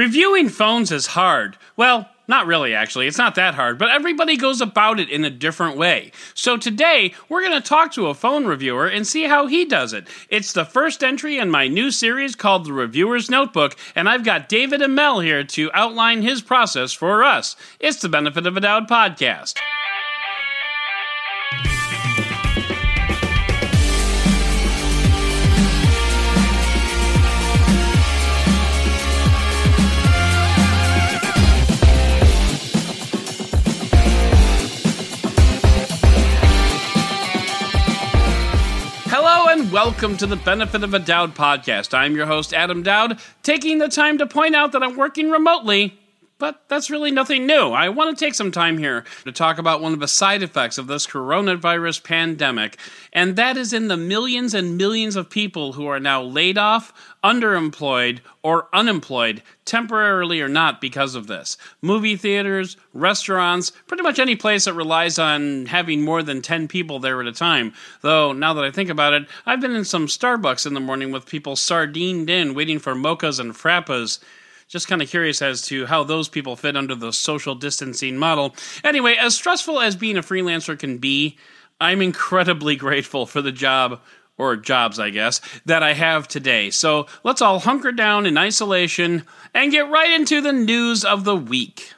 Reviewing phones is hard. Well, not really, actually. It's not that hard, but everybody goes about it in a different way. So today, we're going to talk to a phone reviewer and see how he does it. It's the first entry in my new series called The Reviewer's Notebook, and I've got David Imel here to outline his process for us. It's the Benefit of a Doud podcast. Welcome to the Benefit of a Doud podcast. I'm your host, Adam Doud, taking the time to point out that I'm working remotely, but that's really nothing new. I want to take some time here to talk about one of the side effects of this coronavirus pandemic, and that is in the millions and millions of people who are now laid off, underemployed, or unemployed, temporarily or not, because of this. Movie theaters, restaurants, pretty much any place that relies on having more than 10 people there at a time. Though, now that I think about it, I've been in some Starbucks in the morning with people sardined in, waiting for mochas and frappas just kind of curious as to how those people fit under the social distancing model. Anyway, as stressful as being a freelancer can be, I'm incredibly grateful for the job or jobs, I guess, that I have today. So let's all hunker down in isolation and get right into the news of the week.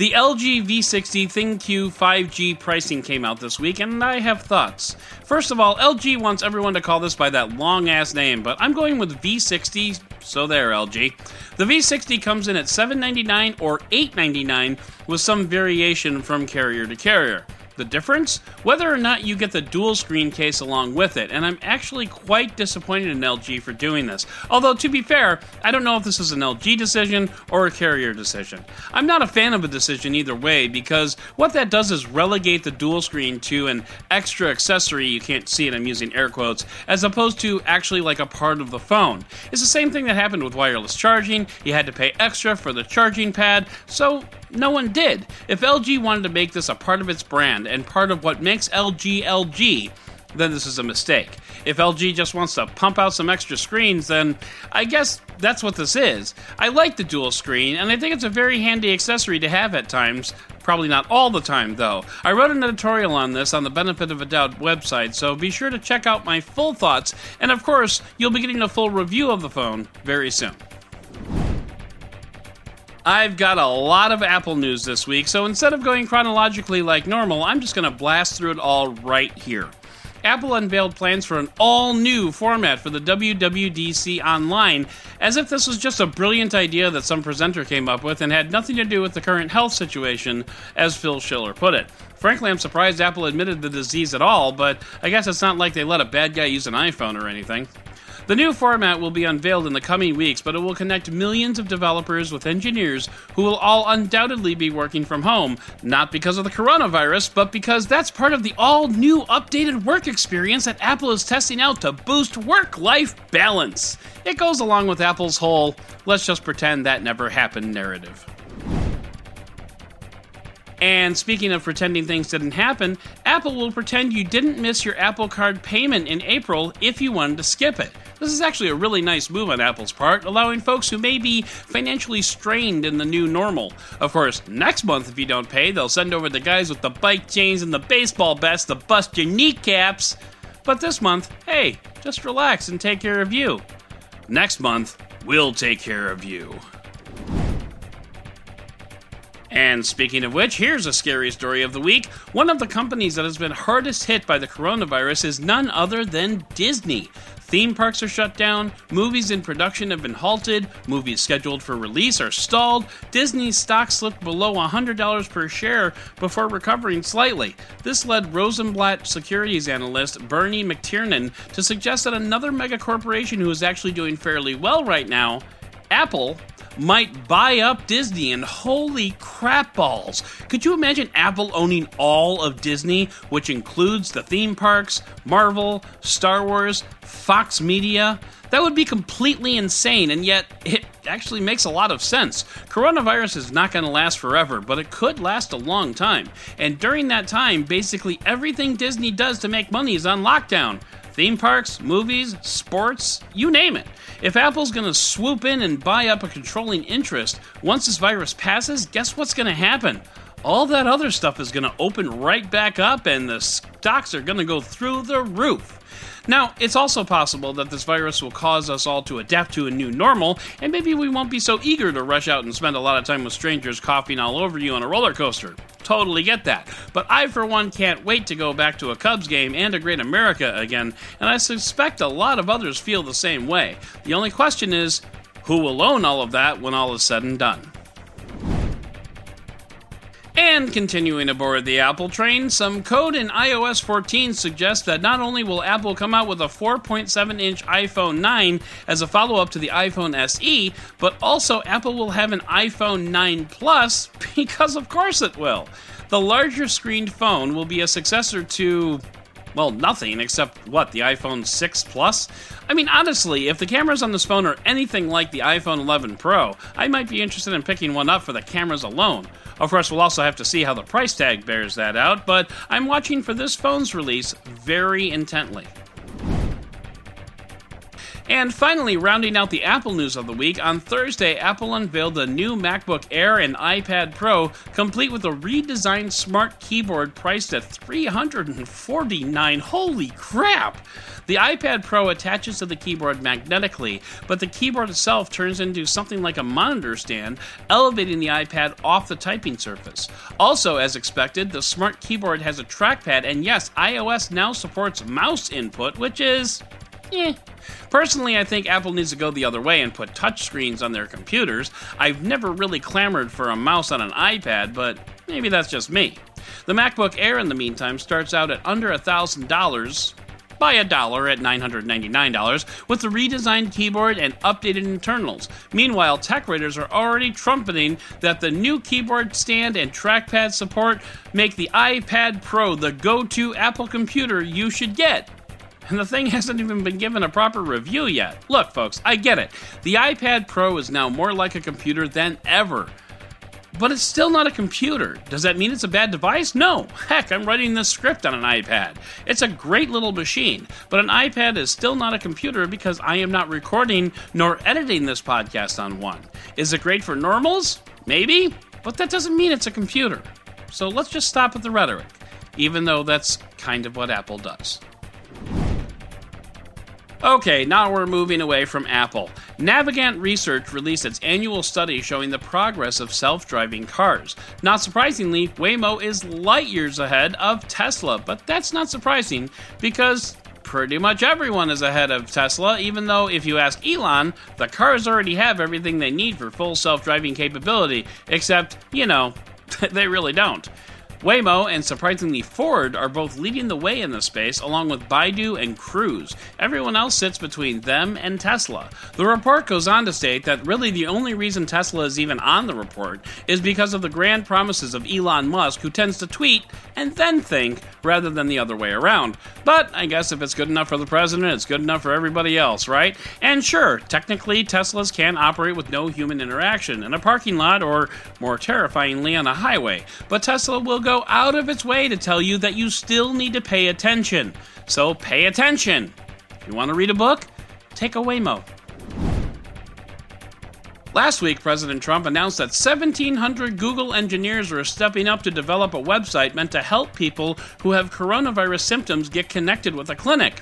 The LG V60 ThinQ 5G pricing came out this week, and I have thoughts. First of all, LG wants everyone to call this by that long ass name, but I'm going with V60, so there, LG. The V60 comes in at 799 or 899 with some variation from carrier to carrier. The difference? Whether or not you get the dual screen case along with it, and I'm actually quite disappointed in LG for doing this. Although, to be fair, I don't know if this is an LG decision or a carrier decision. I'm not a fan of a decision either way because what that does is relegate the dual screen to an extra accessory, you can't see it, I'm using air quotes, as opposed to actually like a part of the phone. It's the same thing that happened with wireless charging, you had to pay extra for the charging pad, so no one did. If LG wanted to make this a part of its brand and part of what makes LG LG, then this is a mistake. If LG just wants to pump out some extra screens, then I guess that's what this is. I like the dual screen, and I think it's a very handy accessory to have at times. Probably not all the time, though. I wrote an editorial on this on the Benefit of a Doud website, so be sure to check out my full thoughts, and of course, you'll be getting a full review of the phone very soon. I've got a lot of Apple news this week, so instead of going chronologically like normal, I'm just going to blast through it all right here. Apple unveiled plans for an all new format for the WWDC Online, as if this was just a brilliant idea that some presenter came up with and had nothing to do with the current health situation, as Phil Schiller put it. Frankly, I'm surprised Apple admitted the disease at all, but I guess it's not like they let a bad guy use an iPhone or anything. The new format will be unveiled in the coming weeks, but it will connect millions of developers with engineers who will all undoubtedly be working from home, not because of the coronavirus, but because that's part of the all new updated work experience that Apple is testing out to boost work life balance. It goes along with Apple's whole let's just pretend that never happened narrative. And speaking of pretending things didn't happen, Apple will pretend you didn't miss your Apple Card payment in April if you wanted to skip it. This is actually a really nice move on Apple's part, allowing folks who may be financially strained in the new normal. Of course, next month, if you don't pay, they'll send over the guys with the bike chains and the baseball bats to bust your kneecaps. But this month, hey, just relax and take care of you. Next month, we'll take care of you. And speaking of which, here's a scary story of the week. One of the companies that has been hardest hit by the coronavirus is none other than Disney. Theme parks are shut down, movies in production have been halted, movies scheduled for release are stalled, Disney's stock slipped below $100 per share before recovering slightly. This led Rosenblatt securities analyst Bernie McTernan to suggest that another mega corporation who is actually doing fairly well right now, Apple, might buy up Disney, and holy crap balls. Could you imagine Apple owning all of Disney, which includes the theme parks, Marvel, Star Wars, Fox Media? That would be completely insane, and yet it actually makes a lot of sense. Coronavirus is not going to last forever, but it could last a long time. And during that time, basically everything Disney does to make money is on lockdown. Theme parks, movies, sports, you name it. If Apple's going to swoop in and buy up a controlling interest once this virus passes, guess what's going to happen? All that other stuff is going to open right back up and the stocks are going to go through the roof. Now, it's also possible that this virus will cause us all to adapt to a new normal, and maybe we won't be so eager to rush out and spend a lot of time with strangers coughing all over you on a roller coaster. Totally get that. But I, for one, can't wait to go back to a Cubs game and a Great America again, and I suspect a lot of others feel the same way. The only question is who will own all of that when all is said and done? And continuing aboard the Apple train, some code in iOS 14 suggests that not only will Apple come out with a 4.7 inch iPhone 9 as a follow up to the iPhone SE, but also Apple will have an iPhone 9 Plus, because of course it will. The larger screened phone will be a successor to well, nothing except what, the iPhone 6 Plus? I mean, honestly, if the cameras on this phone are anything like the iPhone 11 Pro, I might be interested in picking one up for the cameras alone. Of course, we'll also have to see how the price tag bears that out, but I'm watching for this phone's release very intently. And finally, rounding out the Apple news of the week, on Thursday, Apple unveiled the new MacBook Air and iPad Pro, complete with a redesigned smart keyboard priced at $349. Holy crap! The iPad Pro attaches to the keyboard magnetically, but the keyboard itself turns into something like a monitor stand, elevating the iPad off the typing surface. Also, as expected, the smart keyboard has a trackpad, and yes, iOS now supports mouse input, which is. Eh. Personally, I think Apple needs to go the other way and put touchscreens on their computers. I've never really clamored for a mouse on an iPad, but maybe that's just me. The MacBook Air, in the meantime, starts out at under $1,000 by a dollar at $999 with the redesigned keyboard and updated internals. Meanwhile, tech raters are already trumpeting that the new keyboard stand and trackpad support make the iPad Pro the go to Apple computer you should get and the thing hasn't even been given a proper review yet. Look, folks, I get it. The iPad Pro is now more like a computer than ever. But it's still not a computer. Does that mean it's a bad device? No. Heck, I'm writing this script on an iPad. It's a great little machine, but an iPad is still not a computer because I am not recording nor editing this podcast on one. Is it great for normals? Maybe, but that doesn't mean it's a computer. So let's just stop with the rhetoric, even though that's kind of what Apple does. Okay, now we're moving away from Apple. Navigant Research released its annual study showing the progress of self driving cars. Not surprisingly, Waymo is light years ahead of Tesla, but that's not surprising because pretty much everyone is ahead of Tesla, even though if you ask Elon, the cars already have everything they need for full self driving capability, except, you know, they really don't. Waymo and surprisingly Ford are both leading the way in this space, along with Baidu and Cruise. Everyone else sits between them and Tesla. The report goes on to state that really the only reason Tesla is even on the report is because of the grand promises of Elon Musk, who tends to tweet and then think rather than the other way around. But I guess if it's good enough for the president, it's good enough for everybody else, right? And sure, technically, Teslas can operate with no human interaction in a parking lot or, more terrifyingly, on a highway. But Tesla will go go out of its way to tell you that you still need to pay attention. So pay attention. If you want to read a book, take a Waymo. Last week, President Trump announced that 1,700 Google engineers are stepping up to develop a website meant to help people who have coronavirus symptoms get connected with a clinic.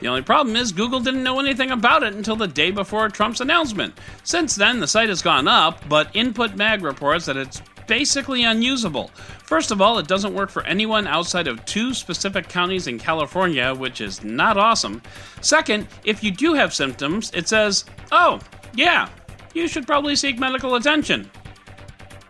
The only problem is Google didn't know anything about it until the day before Trump's announcement. Since then, the site has gone up, but Input Mag reports that it's basically unusable. First of all, it doesn't work for anyone outside of two specific counties in California, which is not awesome. Second, if you do have symptoms, it says, oh, yeah, you should probably seek medical attention.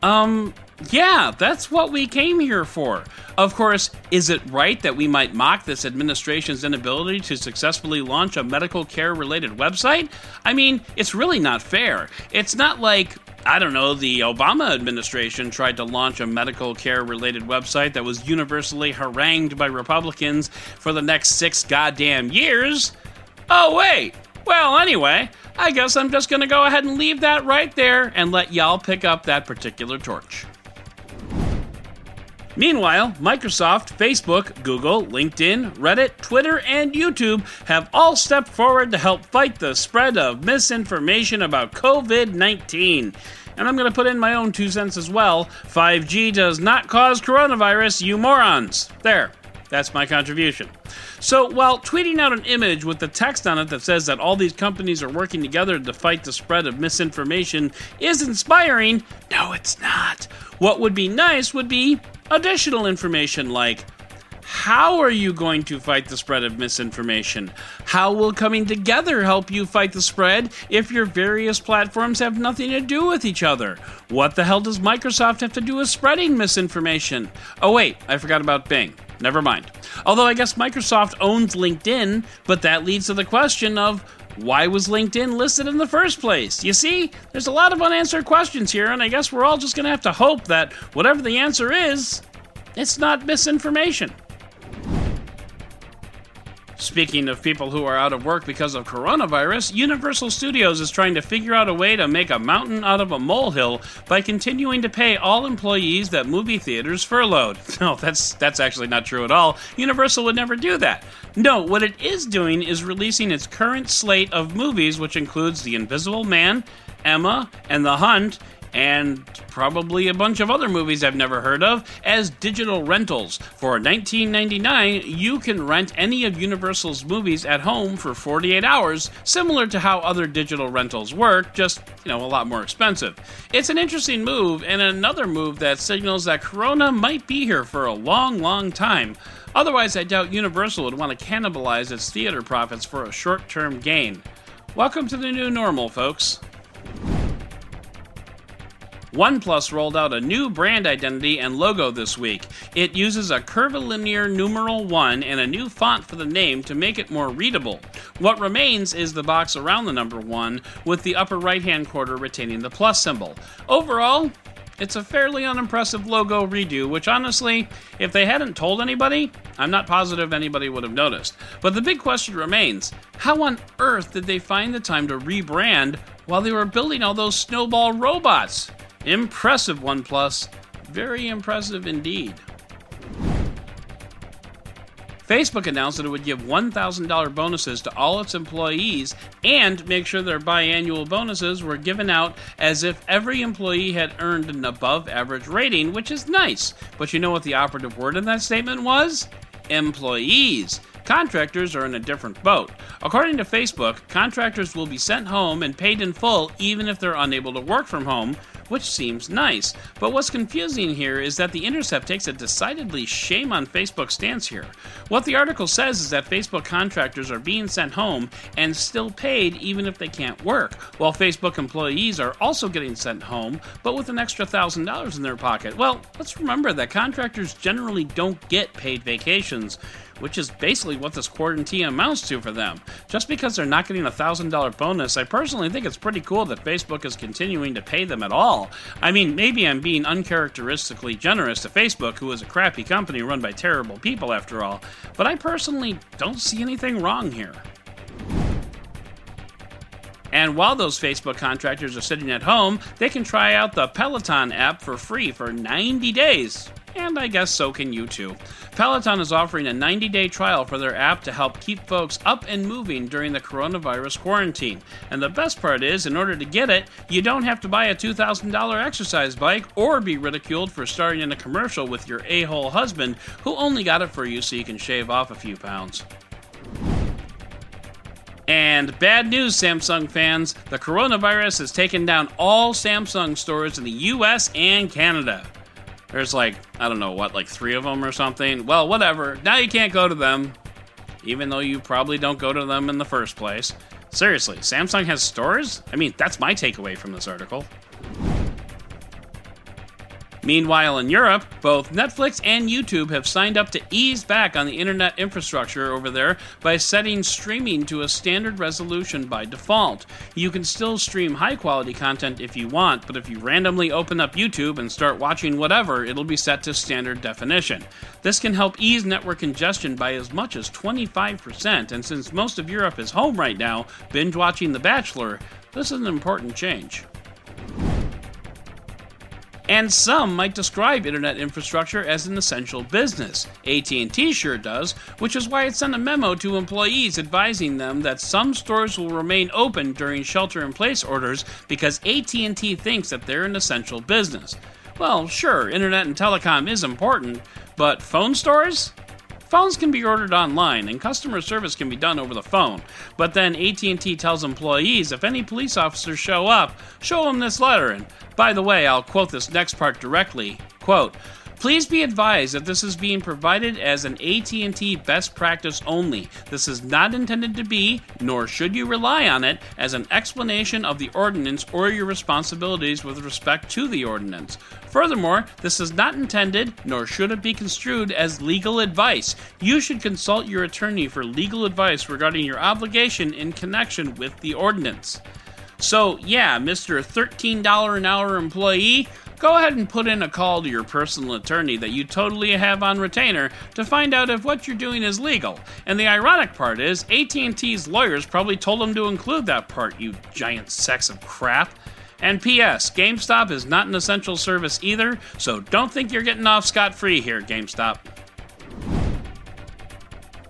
Um, yeah, that's what we came here for. Of course, is it right that we might mock this administration's inability to successfully launch a medical care related website? I mean, it's really not fair. It's not like I don't know, the Obama administration tried to launch a medical care related website that was universally harangued by Republicans for the next six goddamn years. Oh, wait. Well, anyway, I guess I'm just going to go ahead and leave that right there and let y'all pick up that particular torch. Meanwhile, Microsoft, Facebook, Google, LinkedIn, Reddit, Twitter, and YouTube have all stepped forward to help fight the spread of misinformation about COVID 19. And I'm going to put in my own two cents as well. 5G does not cause coronavirus, you morons. There. That's my contribution. So, while tweeting out an image with the text on it that says that all these companies are working together to fight the spread of misinformation is inspiring, no, it's not. What would be nice would be additional information like how are you going to fight the spread of misinformation? How will coming together help you fight the spread if your various platforms have nothing to do with each other? What the hell does Microsoft have to do with spreading misinformation? Oh, wait, I forgot about Bing. Never mind. Although I guess Microsoft owns LinkedIn, but that leads to the question of why was LinkedIn listed in the first place? You see, there's a lot of unanswered questions here, and I guess we're all just going to have to hope that whatever the answer is, it's not misinformation. Speaking of people who are out of work because of coronavirus, Universal Studios is trying to figure out a way to make a mountain out of a molehill by continuing to pay all employees that movie theaters furloughed. No, that's that's actually not true at all. Universal would never do that. No, what it is doing is releasing its current slate of movies which includes The Invisible Man, Emma, and The Hunt and probably a bunch of other movies I've never heard of as digital rentals. For $19.99, you can rent any of Universal's movies at home for 48 hours, similar to how other digital rentals work, just, you know, a lot more expensive. It's an interesting move and another move that signals that Corona might be here for a long, long time. Otherwise, I doubt Universal would want to cannibalize its theater profits for a short term gain. Welcome to the new normal, folks. OnePlus rolled out a new brand identity and logo this week. It uses a curvilinear numeral 1 and a new font for the name to make it more readable. What remains is the box around the number 1, with the upper right hand corner retaining the plus symbol. Overall, it's a fairly unimpressive logo redo, which honestly, if they hadn't told anybody, I'm not positive anybody would have noticed. But the big question remains how on earth did they find the time to rebrand while they were building all those snowball robots? Impressive, OnePlus. Very impressive indeed. Facebook announced that it would give $1,000 bonuses to all its employees and make sure their biannual bonuses were given out as if every employee had earned an above average rating, which is nice. But you know what the operative word in that statement was? Employees. Contractors are in a different boat. According to Facebook, contractors will be sent home and paid in full even if they're unable to work from home, which seems nice. But what's confusing here is that The Intercept takes a decidedly shame on Facebook stance here. What the article says is that Facebook contractors are being sent home and still paid even if they can't work, while Facebook employees are also getting sent home, but with an extra $1,000 in their pocket. Well, let's remember that contractors generally don't get paid vacations which is basically what this quarantine amounts to for them. Just because they're not getting a $1,000 bonus, I personally think it's pretty cool that Facebook is continuing to pay them at all. I mean, maybe I'm being uncharacteristically generous to Facebook, who is a crappy company run by terrible people after all, but I personally don't see anything wrong here. And while those Facebook contractors are sitting at home, they can try out the Peloton app for free for 90 days and I guess so can you too. Peloton is offering a 90 day trial for their app to help keep folks up and moving during the coronavirus quarantine. And the best part is, in order to get it, you don't have to buy a $2,000 exercise bike or be ridiculed for starting in a commercial with your a hole husband who only got it for you so you can shave off a few pounds. And bad news, Samsung fans the coronavirus has taken down all Samsung stores in the US and Canada. There's like, I don't know what, like three of them or something. Well, whatever. Now you can't go to them, even though you probably don't go to them in the first place. Seriously, Samsung has stores? I mean, that's my takeaway from this article. Meanwhile, in Europe, both Netflix and YouTube have signed up to ease back on the internet infrastructure over there by setting streaming to a standard resolution by default. You can still stream high quality content if you want, but if you randomly open up YouTube and start watching whatever, it'll be set to standard definition. This can help ease network congestion by as much as 25%, and since most of Europe is home right now, binge watching The Bachelor, this is an important change. And some might describe internet infrastructure as an essential business. AT&T sure does, which is why it sent a memo to employees advising them that some stores will remain open during shelter-in-place orders because AT&T thinks that they're an essential business. Well, sure, internet and telecom is important, but phone stores? Phones can be ordered online and customer service can be done over the phone. But then AT&T tells employees if any police officers show up, show them this letter and by the way, I'll quote this next part directly. Quote, Please be advised that this is being provided as an AT&T best practice only. This is not intended to be, nor should you rely on it, as an explanation of the ordinance or your responsibilities with respect to the ordinance. Furthermore, this is not intended, nor should it be construed as legal advice. You should consult your attorney for legal advice regarding your obligation in connection with the ordinance. So, yeah, Mr. $13 an hour employee, go ahead and put in a call to your personal attorney that you totally have on retainer to find out if what you're doing is legal. And the ironic part is AT&T's lawyers probably told them to include that part, you giant sacks of crap. And PS, GameStop is not an essential service either, so don't think you're getting off scot free here, GameStop.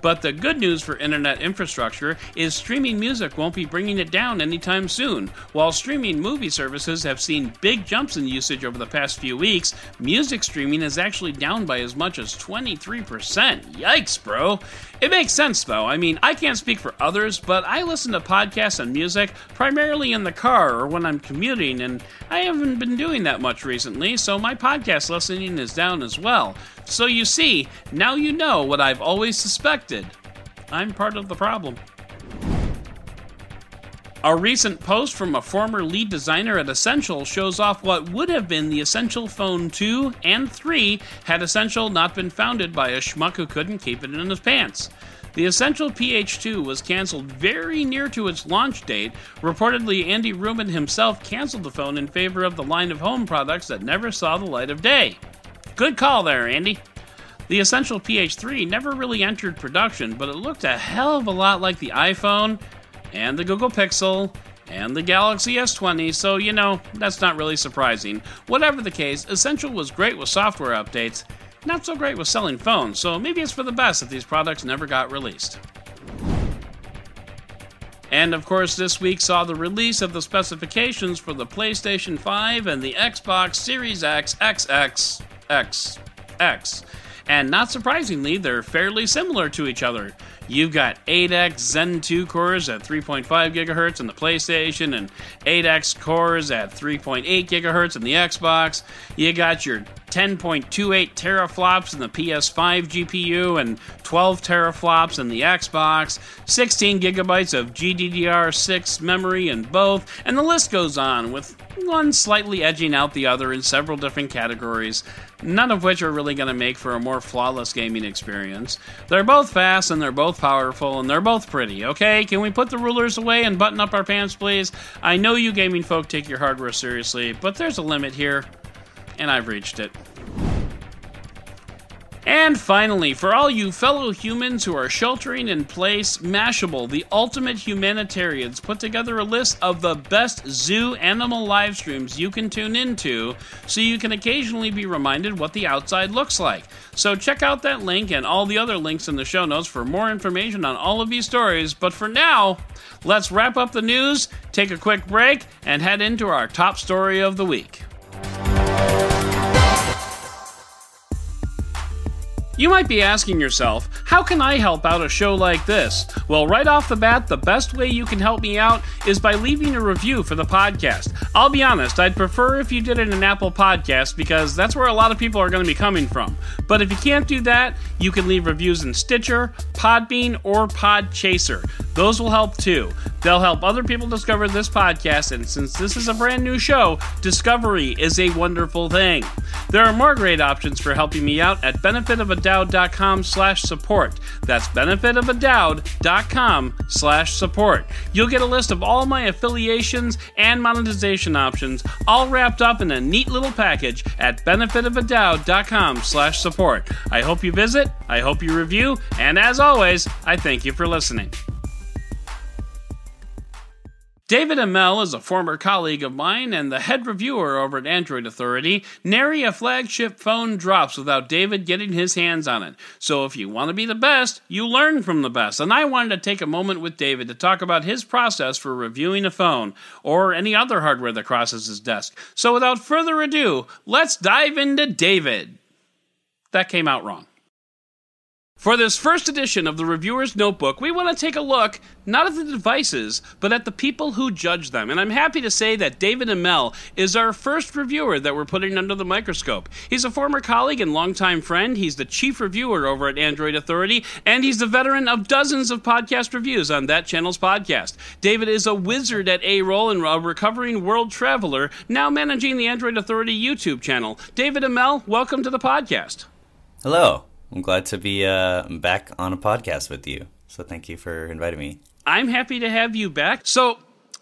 But the good news for internet infrastructure is streaming music won't be bringing it down anytime soon. While streaming movie services have seen big jumps in usage over the past few weeks, music streaming is actually down by as much as 23%. Yikes, bro. It makes sense though. I mean, I can't speak for others, but I listen to podcasts and music primarily in the car or when I'm commuting, and I haven't been doing that much recently, so my podcast listening is down as well. So you see, now you know what I've always suspected. I'm part of the problem. A recent post from a former lead designer at Essential shows off what would have been the Essential Phone 2 and 3 had Essential not been founded by a schmuck who couldn't keep it in his pants. The Essential PH2 was canceled very near to its launch date. Reportedly, Andy Rubin himself canceled the phone in favor of the line of home products that never saw the light of day. Good call there, Andy. The Essential PH3 never really entered production, but it looked a hell of a lot like the iPhone and the Google Pixel and the Galaxy S20, so you know, that's not really surprising. Whatever the case, Essential was great with software updates, not so great with selling phones, so maybe it's for the best that these products never got released. And of course, this week saw the release of the specifications for the PlayStation 5 and the Xbox Series X XX X X. And not surprisingly, they're fairly similar to each other. You've got 8X Zen 2 cores at 3.5 gigahertz in the PlayStation and 8X cores at 3.8 gigahertz in the Xbox. You got your 10.28 teraflops in the PS5 GPU and 12 teraflops in the Xbox, 16 gigabytes of GDDR6 memory in both, and the list goes on, with one slightly edging out the other in several different categories, none of which are really going to make for a more flawless gaming experience. They're both fast and they're both powerful and they're both pretty, okay? Can we put the rulers away and button up our pants, please? I know you gaming folk take your hardware seriously, but there's a limit here and I've reached it. And finally, for all you fellow humans who are sheltering in place, Mashable, the ultimate humanitarians, put together a list of the best zoo animal live streams you can tune into so you can occasionally be reminded what the outside looks like. So check out that link and all the other links in the show notes for more information on all of these stories. But for now, let's wrap up the news, take a quick break, and head into our top story of the week. You might be asking yourself, how can I help out a show like this? Well, right off the bat, the best way you can help me out is by leaving a review for the podcast. I'll be honest, I'd prefer if you did it in Apple podcast because that's where a lot of people are going to be coming from. But if you can't do that, you can leave reviews in Stitcher, Podbean, or Podchaser. Those will help too. They'll help other people discover this podcast, and since this is a brand new show, discovery is a wonderful thing. There are more great options for helping me out at benefitofadoud.com slash support. That's benefitofadoud.com slash support. You'll get a list of all my affiliations and monetization options, all wrapped up in a neat little package at benefitofadoud.com slash support. I hope you visit, I hope you review, and as always, I thank you for listening. David Imel is a former colleague of mine and the head reviewer over at Android Authority. Nary a flagship phone drops without David getting his hands on it. So if you want to be the best, you learn from the best. And I wanted to take a moment with David to talk about his process for reviewing a phone or any other hardware that crosses his desk. So without further ado, let's dive into David. That came out wrong. For this first edition of the Reviewer's Notebook, we want to take a look not at the devices, but at the people who judge them. And I'm happy to say that David Imel is our first reviewer that we're putting under the microscope. He's a former colleague and longtime friend. He's the chief reviewer over at Android Authority, and he's the veteran of dozens of podcast reviews on that channel's podcast. David is a wizard at A roll and a recovering world traveler, now managing the Android Authority YouTube channel. David Imel, welcome to the podcast. Hello. I'm glad to be uh, back on a podcast with you. So thank you for inviting me. I'm happy to have you back. So,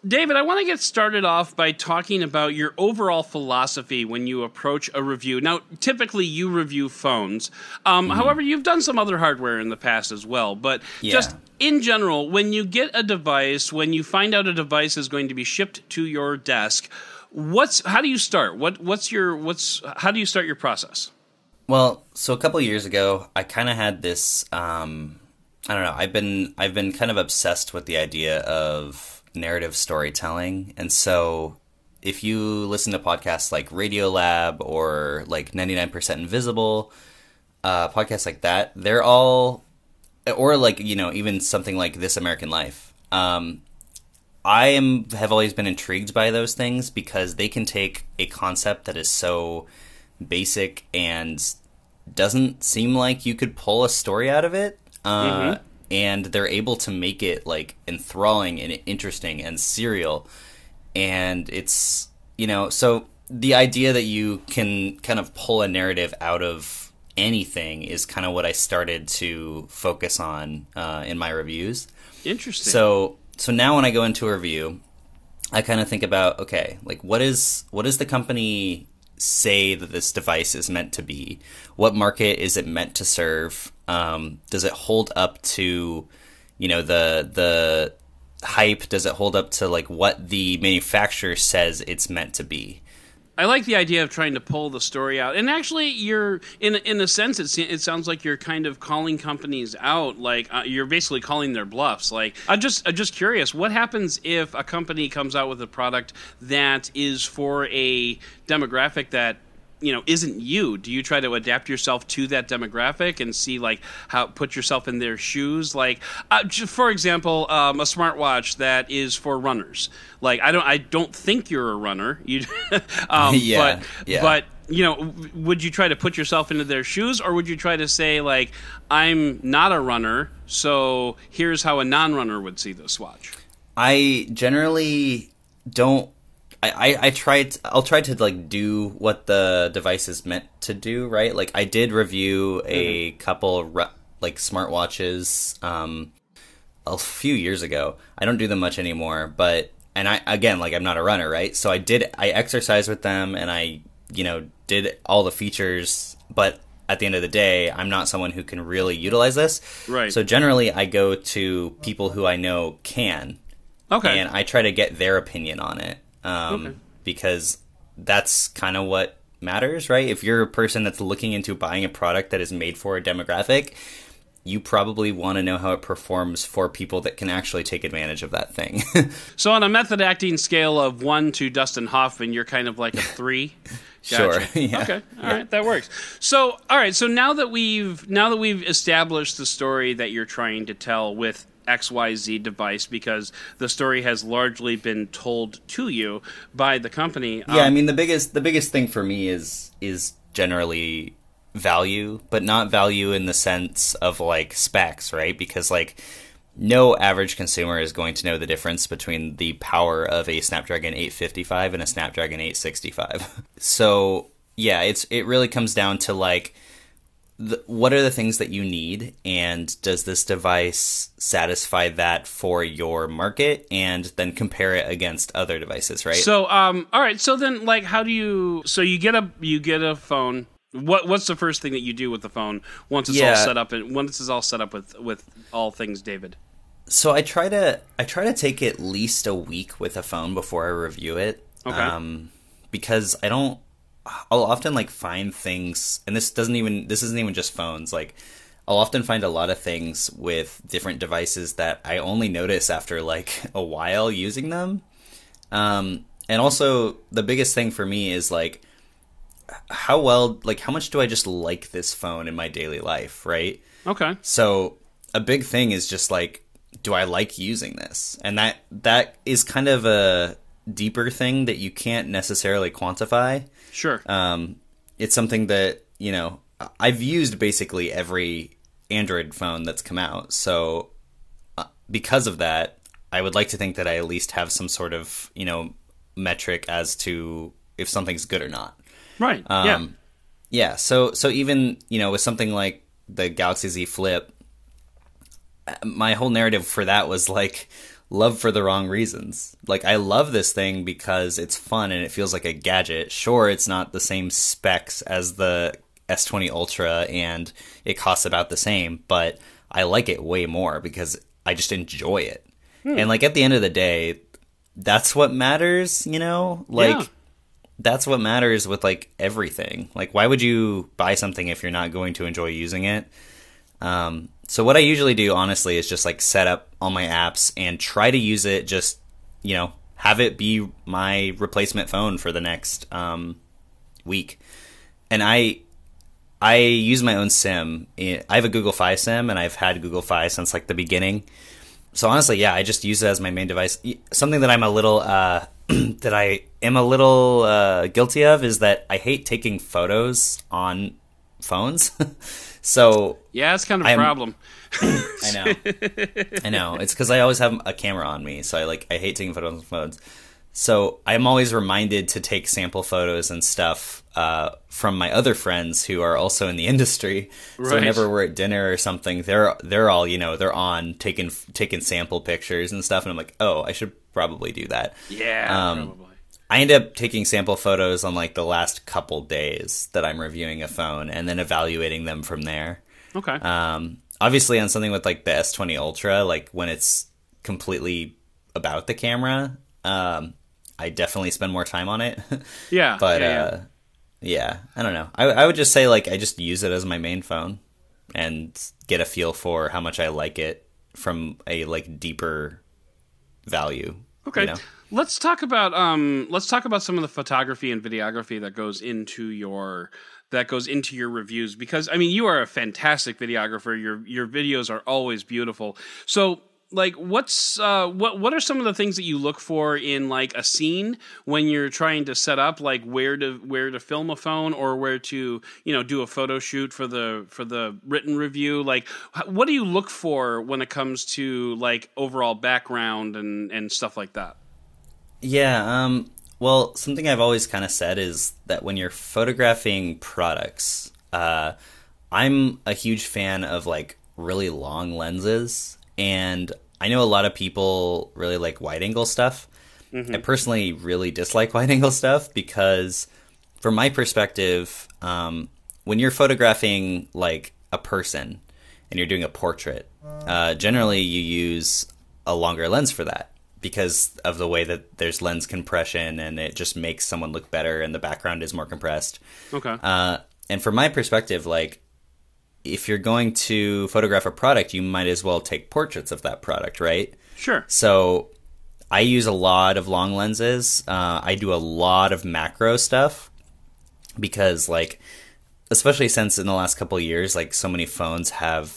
David, I want to get started off by talking about your overall philosophy when you approach a review. Now, typically you review phones. Um, mm-hmm. However, you've done some other hardware in the past as well. But yeah. just in general, when you get a device, when you find out a device is going to be shipped to your desk, what's how do you start? What what's your what's how do you start your process? Well, so a couple years ago, I kind of had this. Um, I don't know. I've been I've been kind of obsessed with the idea of narrative storytelling, and so if you listen to podcasts like Radiolab or like 99% Invisible, uh, podcasts like that, they're all, or like you know even something like This American Life. Um, I am have always been intrigued by those things because they can take a concept that is so basic and doesn't seem like you could pull a story out of it. Uh, mm-hmm. And they're able to make it like enthralling and interesting and serial. And it's, you know, so the idea that you can kind of pull a narrative out of anything is kind of what I started to focus on uh, in my reviews. Interesting. So, so now when I go into a review, I kind of think about okay, like what is what is the company say that this device is meant to be? What market is it meant to serve? Um, does it hold up to, you know, the the hype? Does it hold up to like what the manufacturer says it's meant to be? I like the idea of trying to pull the story out, and actually, you're in in a sense, it, it sounds like you're kind of calling companies out, like uh, you're basically calling their bluffs. Like, I'm just I'm just curious, what happens if a company comes out with a product that is for a demographic that you know isn't you. Do you try to adapt yourself to that demographic and see like how put yourself in their shoes? Like uh, for example um, a smartwatch that is for runners. Like i don't i don't think you're a runner. You um, yeah, but yeah. but you know would you try to put yourself into their shoes? Or would you try to say like i'm not a runner so here's how a non-runner would see this watch i generally don't I, I tried I'll try to like do what the device is meant to do right? Like I did review a mm-hmm. couple re- like smartwatches um a few years ago. I don't do them much anymore but and I again like I'm not a runner right? So I did I exercise with them and I you know did all the features but at the end of the day I'm not someone who can really utilize this. Right. So generally I go to people who I know can. Okay. And I try to get their opinion on it um, okay. because that's kind of what matters, right? If you're a person that's looking into buying a product that is made for a demographic, you probably want to know how it performs for people that can actually take advantage of that thing. so, on a method acting scale of one to Dustin Hoffman, you're kind of like a three. Gotcha. Sure. Yeah. Okay. All right. That works. So, all right. So now that we've now that we've established the story that you're trying to tell with XYZ device because the story has largely been told to you by the company. Yeah, um, I mean the biggest the biggest thing for me is is generally value, but not value in the sense of like specs, right? Because like no average consumer is going to know the difference between the power of a Snapdragon 855 and a Snapdragon 865. so, yeah, it's it really comes down to like the, what are the things that you need and does this device satisfy that for your market and then compare it against other devices right so um all right so then like how do you so you get a you get a phone what what's the first thing that you do with the phone once it's yeah. all set up and once it's all set up with with all things david so I try to I try to take at least a week with a phone before I review it. Okay. Um, because I don't. I'll often like find things, and this doesn't even this isn't even just phones. Like, I'll often find a lot of things with different devices that I only notice after like a while using them. Um, and also the biggest thing for me is like how well like how much do I just like this phone in my daily life, right? Okay. So a big thing is just like, do I like using this? And that that is kind of a deeper thing that you can't necessarily quantify. Sure. Um, it's something that you know I've used basically every Android phone that's come out. So uh, because of that, I would like to think that I at least have some sort of you know metric as to if something's good or not. right. Um, yeah. Yeah. So so even you know with something like the Galaxy Z Flip, uh, my whole narrative for that was like love for the wrong reasons. Like I love this thing because it's fun and it feels like a gadget. Sure, it's not the same specs as the S20 Ultra and it costs about the same, but I like it way more because I just enjoy it. And like at the end of the day, that's what matters, you know? Like Yeah. that's what matters with like everything. Like, why would you buy something if you're not going to enjoy using it? Um, so what I usually do, honestly, is just like set up all my apps and try to use it. Just you know, have it be my replacement phone for the next um, week. And I, I use my own SIM. I have a Google Fi SIM, and I've had Google Fi since like the beginning so honestly, yeah, I just use it as my main device. Something that I'm a little uh, that I am a little uh, guilty of is that I hate taking photos on phones. so Yeah, it's kind of a I'm- problem. I know, I know. It's because I always have a camera on me, so I like I hate taking photos on phones. So I'm always reminded to take sample photos and stuff uh, from my other friends who are also in the industry. Right. So whenever we're at dinner or something, they're they're all you know they're on taking taking sample pictures and stuff, and I'm like, oh, I should probably do that. Yeah, Um, probably. I end up taking sample photos on like the last couple days that I'm reviewing a phone, and then evaluating them from there. Okay. Um, obviously, on something with like the S20 Ultra, like when it's completely about the camera, um, I definitely spend more time on it. yeah. but yeah, uh, yeah, I don't know. I, I would just say like I just use it as my main phone and get a feel for how much I like it from a like deeper value. Okay. you know? Let's talk about um let's talk about some of the photography and videography that goes into your that goes into your reviews because I mean you are a fantastic videographer. Your your videos are always beautiful. So like what's uh what what are some of the things that you look for in like a scene when you're trying to set up like where to where to film a phone or where to you know do a photo shoot for the for the written review like what do you look for when it comes to like overall background and and stuff like that Yeah, um, well, something I've always kind of said is that when you're photographing products, uh, I'm a huge fan of like really long lenses, and I know a lot of people really like wide angle stuff. I personally really dislike wide angle stuff because, from my perspective, um, when you're photographing like a person and you're doing a portrait, uh, generally you use a longer lens for that because of the way that there's lens compression and it just makes someone look better and the background is more compressed. okay Uh, and from my perspective, like if you're going to photograph a product, you might as well take portraits of that product, right? sure So I use a lot of long lenses. Uh, I do a lot of macro stuff because, like, especially since in the last couple of years, like, so many phones have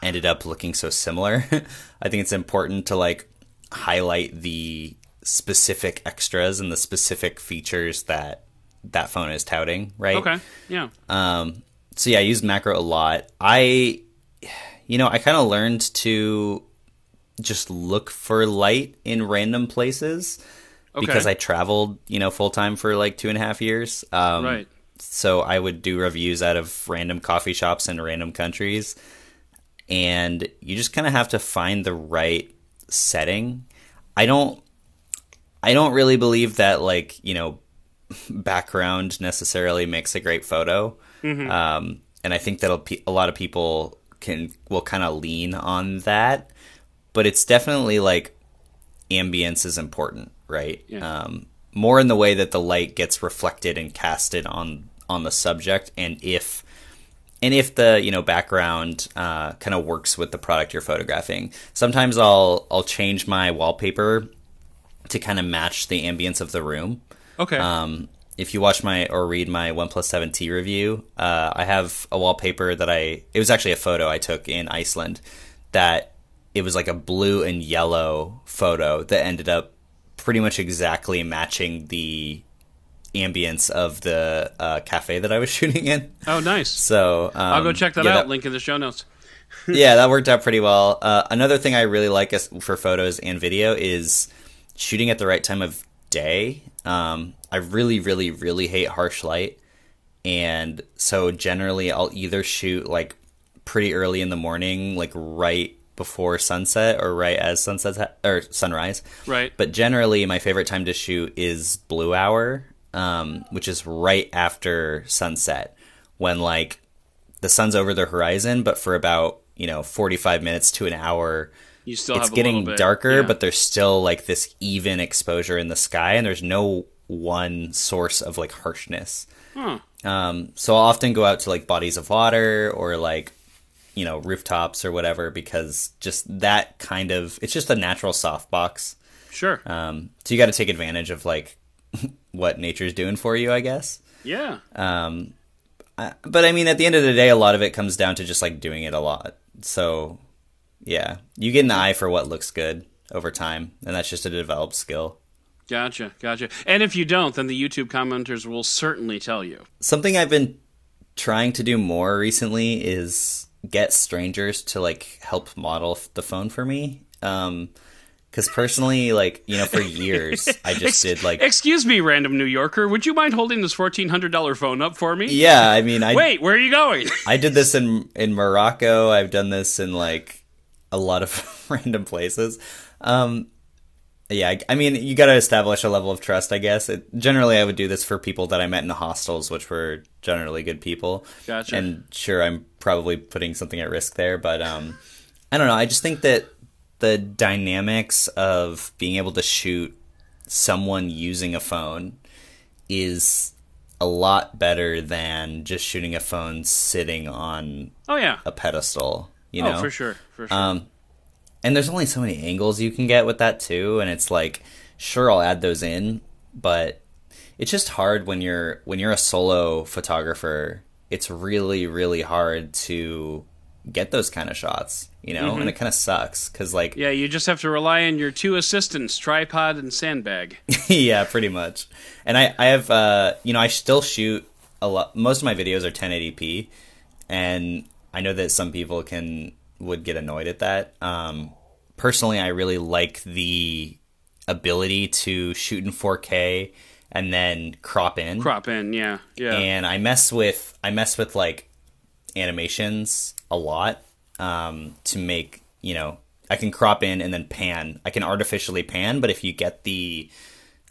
ended up looking so similar. I think it's important to like highlight the specific extras and the specific features that that phone is touting, right? okay yeah Um, so yeah, I use macro a lot. I, you know, I kind of learned to just look for light in random places Okay. because I traveled, you know, full time for like two and a half years. Um, right So I would do reviews out of random coffee shops in random countries, and you just kind of have to find the right setting. I don't, I don't really believe that like you know, background necessarily makes a great photo. Um, and I think that a lot of people can will kind of lean on that. but it's definitely like ambience is important, right? Yeah. Um, more in the way that the light gets reflected and casted on on the subject, and if and if the you know background uh, kind of works with the product you're photographing. Sometimes I'll I'll change my wallpaper to kind of match the ambience of the room. Okay. Um, if you watch my or read my OnePlus 7T review, uh, I have a wallpaper that I. It was actually a photo I took in Iceland that it was like a blue and yellow photo that ended up pretty much exactly matching the ambience of the uh, cafe that I was shooting in. oh, nice. So um, I'll go check that yeah, out. Link in the show notes. yeah, that worked out pretty well. Uh, another thing I really like as, for photos and video is shooting at the right time of day. Um, I really, really, really hate harsh light, and so generally I'll either shoot like pretty early in the morning, like right before sunset, or right as sunset ha- or sunrise. Right. But generally, my favorite time to shoot is blue hour, um, which is right after sunset, when like the sun's over the horizon, but for about you know forty five minutes to an hour, You still it's getting bit, darker, yeah. but there's still like this even exposure in the sky, and there's no one source of like harshness. Huh. Um, so I'll often go out to like bodies of water or like you know rooftops or whatever because just that kind of it's just a natural softbox. Sure. Um, so you got to take advantage of like what nature's doing for you, I guess. yeah. Um, I, but I mean, at the end of the day, a lot of it comes down to just like doing it a lot. So yeah, you get an eye for what looks good over time, and that's just a developed skill. Gotcha. Gotcha. And if you don't, then the YouTube commenters will certainly tell you. Something I've been trying to do more recently is get strangers to like help model the phone for me. Um, because personally, like you know, for years I just did like Excuse me, random New Yorker. Would you mind holding this fourteen hundred dollar phone up for me? yeah. I mean, I Wait, where are you going? I did this in in Morocco. I've done this in like a lot of random places. Um, yeah, I, I mean, you got to establish a level of trust, I guess. It, generally, I would do this for people that I met in the hostels, which were generally good people. Gotcha. And sure, I'm probably putting something at risk there, but um, I don't know. I just think that the dynamics of being able to shoot someone using a phone is a lot better than just shooting a phone sitting on oh yeah. a pedestal. You oh, know, for sure. For sure. um, and there's only so many angles you can get with that too, and it's like, sure, I'll add those in, but it's just hard when you're when you're a solo photographer. It's really really hard to get those kind of shots, you know, and it kind of sucks because like yeah, you just have to rely on your two assistants, tripod and sandbag. yeah, pretty much. And I, I have, uh, you know, I still shoot a lot. Most of my videos are 1080p, and I know that some people can would get annoyed at that. Um, personally, I really like the ability to shoot in 4K and then crop in. Crop in, yeah, yeah. And I mess with I mess with like animations a lot um, to make you know I can crop in and then pan. I can artificially pan, but if you get the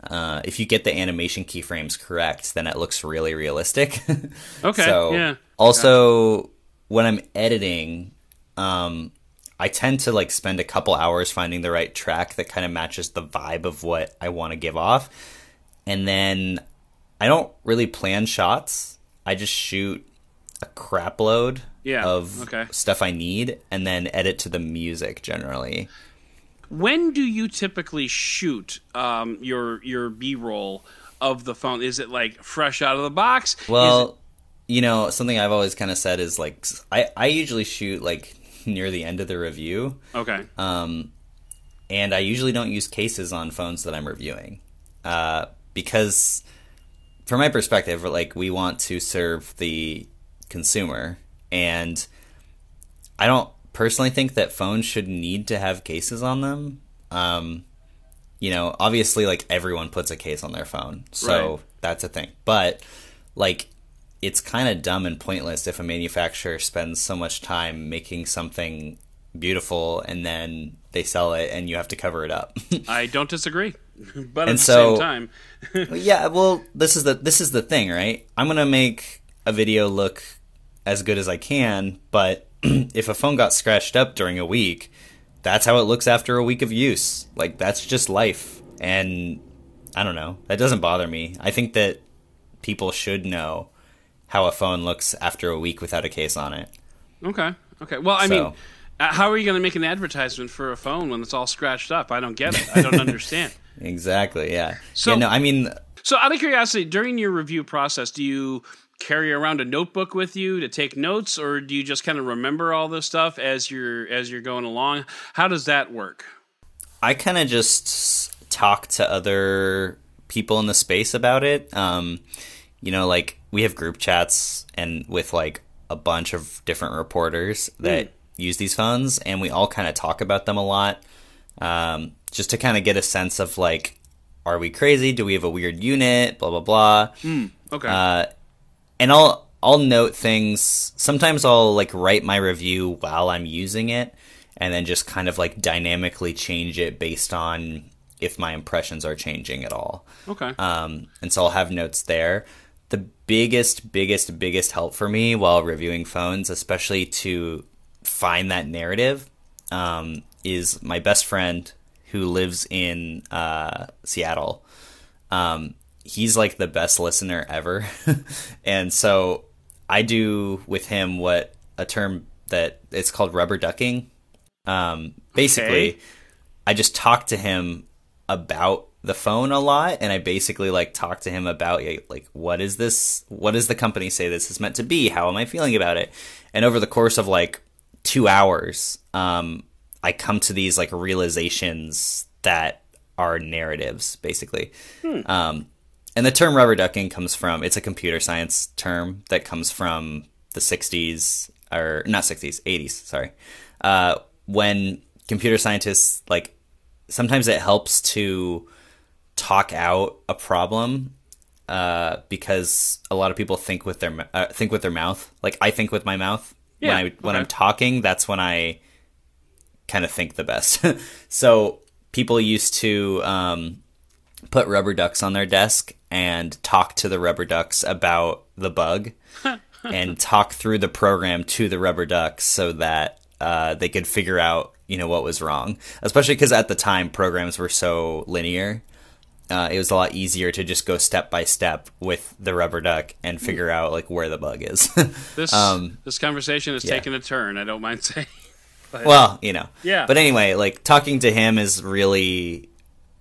uh, if you get the animation keyframes correct, then it looks really realistic. Okay, So yeah. also when I'm editing, um, I tend to like spend a couple hours finding the right track that kind of matches the vibe of what I want to give off, and then I don't really plan shots. I just shoot a crap load Yeah, of okay. stuff I need and then edit to the music generally. When do you typically shoot um, your your B roll of the phone? Is it like fresh out of the box? Well, you know, something I've always kind of said is like I, I usually shoot like near the end of the review. okay. Um, and I usually don't use cases on phones that I'm reviewing uh, because, from my perspective, like we want to serve the consumer, and I don't personally think that phones should need to have cases on them. Um, you know, obviously, like everyone puts a case on their phone, so Right. that's a thing. But like, it's kind of dumb and pointless if a manufacturer spends so much time making something beautiful and then they sell it and you have to cover it up. I don't disagree, but at And the so- same time, yeah, well, this is the this is the thing, right? I'm gonna make a video look as good as I can, but if a phone got scratched up during a week, that's how it looks after a week of use. Like that's just life. And I don't know. That doesn't bother me. I think that people should know how a phone looks after a week without a case on it. Okay. Okay. Well, I So- mean, uh, how are you going to make an advertisement for a phone when it's all scratched up? I don't get it. I don't understand. Exactly. Yeah. So- yeah, no, I mean, So, out of curiosity, during your review process, do you carry around a notebook with you to take notes, or do you just kind of remember all this stuff as you're as you're going along? How does that work? I kind of just talk to other people in the space about it. Um, you know, like we have group chats and with like a bunch of different reporters that use these phones, and we all kind of talk about them a lot, um, just to kind of get a sense of like, are we crazy? Do we have a weird unit? Blah blah blah. Okay. Uh, and I'll I'll note things. Sometimes I'll like write my review while I'm using it, and then just kind of like dynamically change it based on if my impressions are changing at all. okay. Um, and so I'll have notes there. The biggest, biggest, biggest help for me while reviewing phones, especially to find that narrative, um, is my best friend who lives in uh, Seattle. Um, he's like the best listener ever, and so I do with him what a term that it's called rubber ducking. Um, basically, Okay. I just talk to him about the phone a lot and I basically like talk to him about like what is this what does the company say this is meant to be? How am I feeling about it? And over the course of like 2 hours um I come to these like realizations that are narratives basically. Um and the term rubber ducking comes from it's a computer science term that comes from the 60s or not 60s 80s sorry uh when computer scientists like sometimes it helps to talk out a problem uh, because a lot of people think with their uh, think with their mouth. Like I think with my mouth Yeah, when I when I'm talking. That's when I kind of think the best. so people used to um, put rubber ducks on their desk and talk to the rubber ducks about the bug and talk through the program to the rubber ducks so that uh, they could figure out you know what was wrong especially because at the time programs were so linear uh, it was a lot easier to just go step by step with the rubber duck and figure out like where the bug is this um, this conversation is yeah. taking a turn. I don't mind saying. well you know Yeah. but anyway like talking to him is really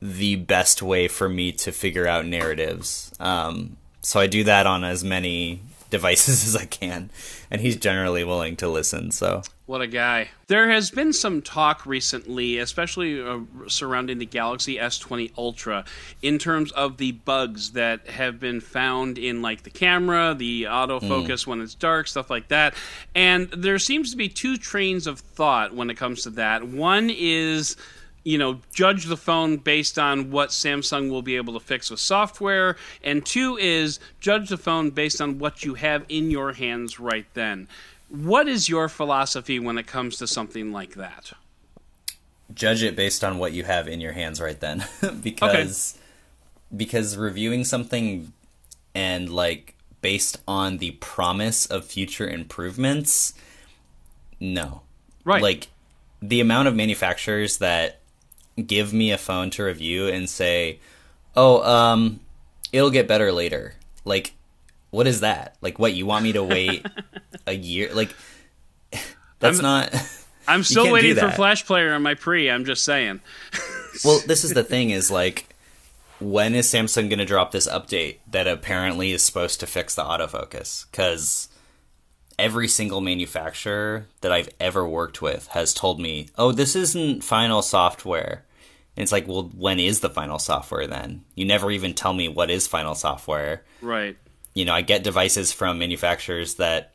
the best way for me to figure out narratives um, so i do that on as many devices as i can and he's generally willing to listen so What a guy. There has been some talk recently, especially uh, surrounding the Galaxy S20 Ultra, in terms of the bugs that have been found in like the camera, the autofocus when it's dark, stuff like that. And there seems to be two trains of thought when it comes to that. One is you know, judge the phone based on what Samsung will be able to fix with software, and two is judge the phone based on what you have in your hands right then. What is your philosophy when it comes to something like that? judge it based on what you have in your hands right then because because reviewing something and like based on the promise of future improvements no Right. like the amount of manufacturers that give me a phone to review and say oh um it'll get better later like what is that like what you want me to wait a year like that's I'm- not I'm still waiting for. Flash Player on my Pre. I'm just saying. Well, this is the thing is like when is Samsung going to drop this update that apparently is supposed to fix the autofocus? Cuz every single manufacturer that I've ever worked with has told me, "Oh, this isn't final software." And it's like, "Well, when is the final software then? You never even tell me what is final software." Right. you know, I get devices from manufacturers that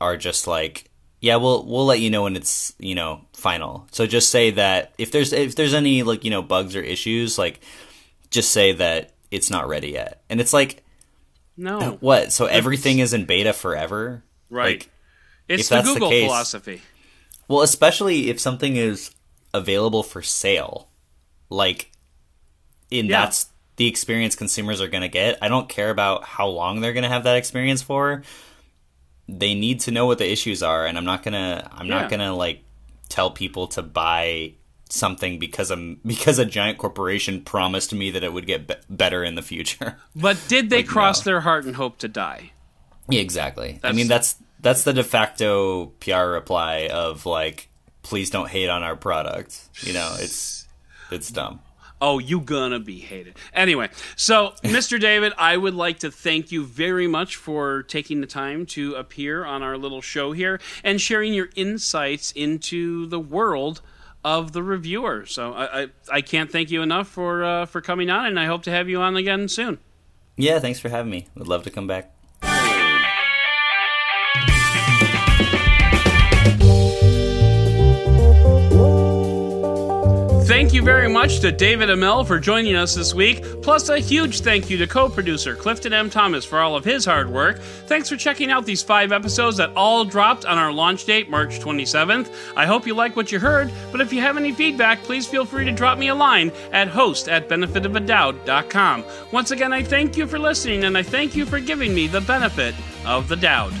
are just like, yeah, we'll we'll let you know when it's you know final. So just say that if there's if there's any like you know bugs or issues, like just say that it's not ready yet. And it's like, No. what? So everything is in beta forever? Right. Like, it's if the that's the Google case- philosophy. well, especially if something is available for sale, like, and Yeah. that's the experience consumers are going to get. I don't care about how long they're going to have that experience for. They need to know what the issues are, and I'm not gonna. I'm Yeah. not gonna like tell people to buy something because a because a giant corporation promised me that it would get be- better in the future. But did they Like, cross no. their heart and hope to die? Yeah, exactly. I mean, that's that's the de facto PR reply of like, please don't hate on our product. You know, it's it's dumb. Oh, you gonna be hated. Anyway, so Mr. David, I would like to thank you very much for taking the time to appear on our little show here and sharing your insights into the world of the reviewer. So I I, I can't thank you enough for uh, for coming on, and I hope to have you on again soon. Yeah, thanks for having me. Would love to come back. Thank you very much to David Imel for joining us this week. Plus, a huge thank you to co producer Clifton M. Thomas for all of his hard work. Thanks for checking out these five episodes that all dropped on our launch date, March 27th. I hope you like what you heard, but if you have any feedback, please feel free to drop me a line at host at benefitofadoud.com. Once again, I thank you for listening and I thank you for giving me the benefit of the doubt.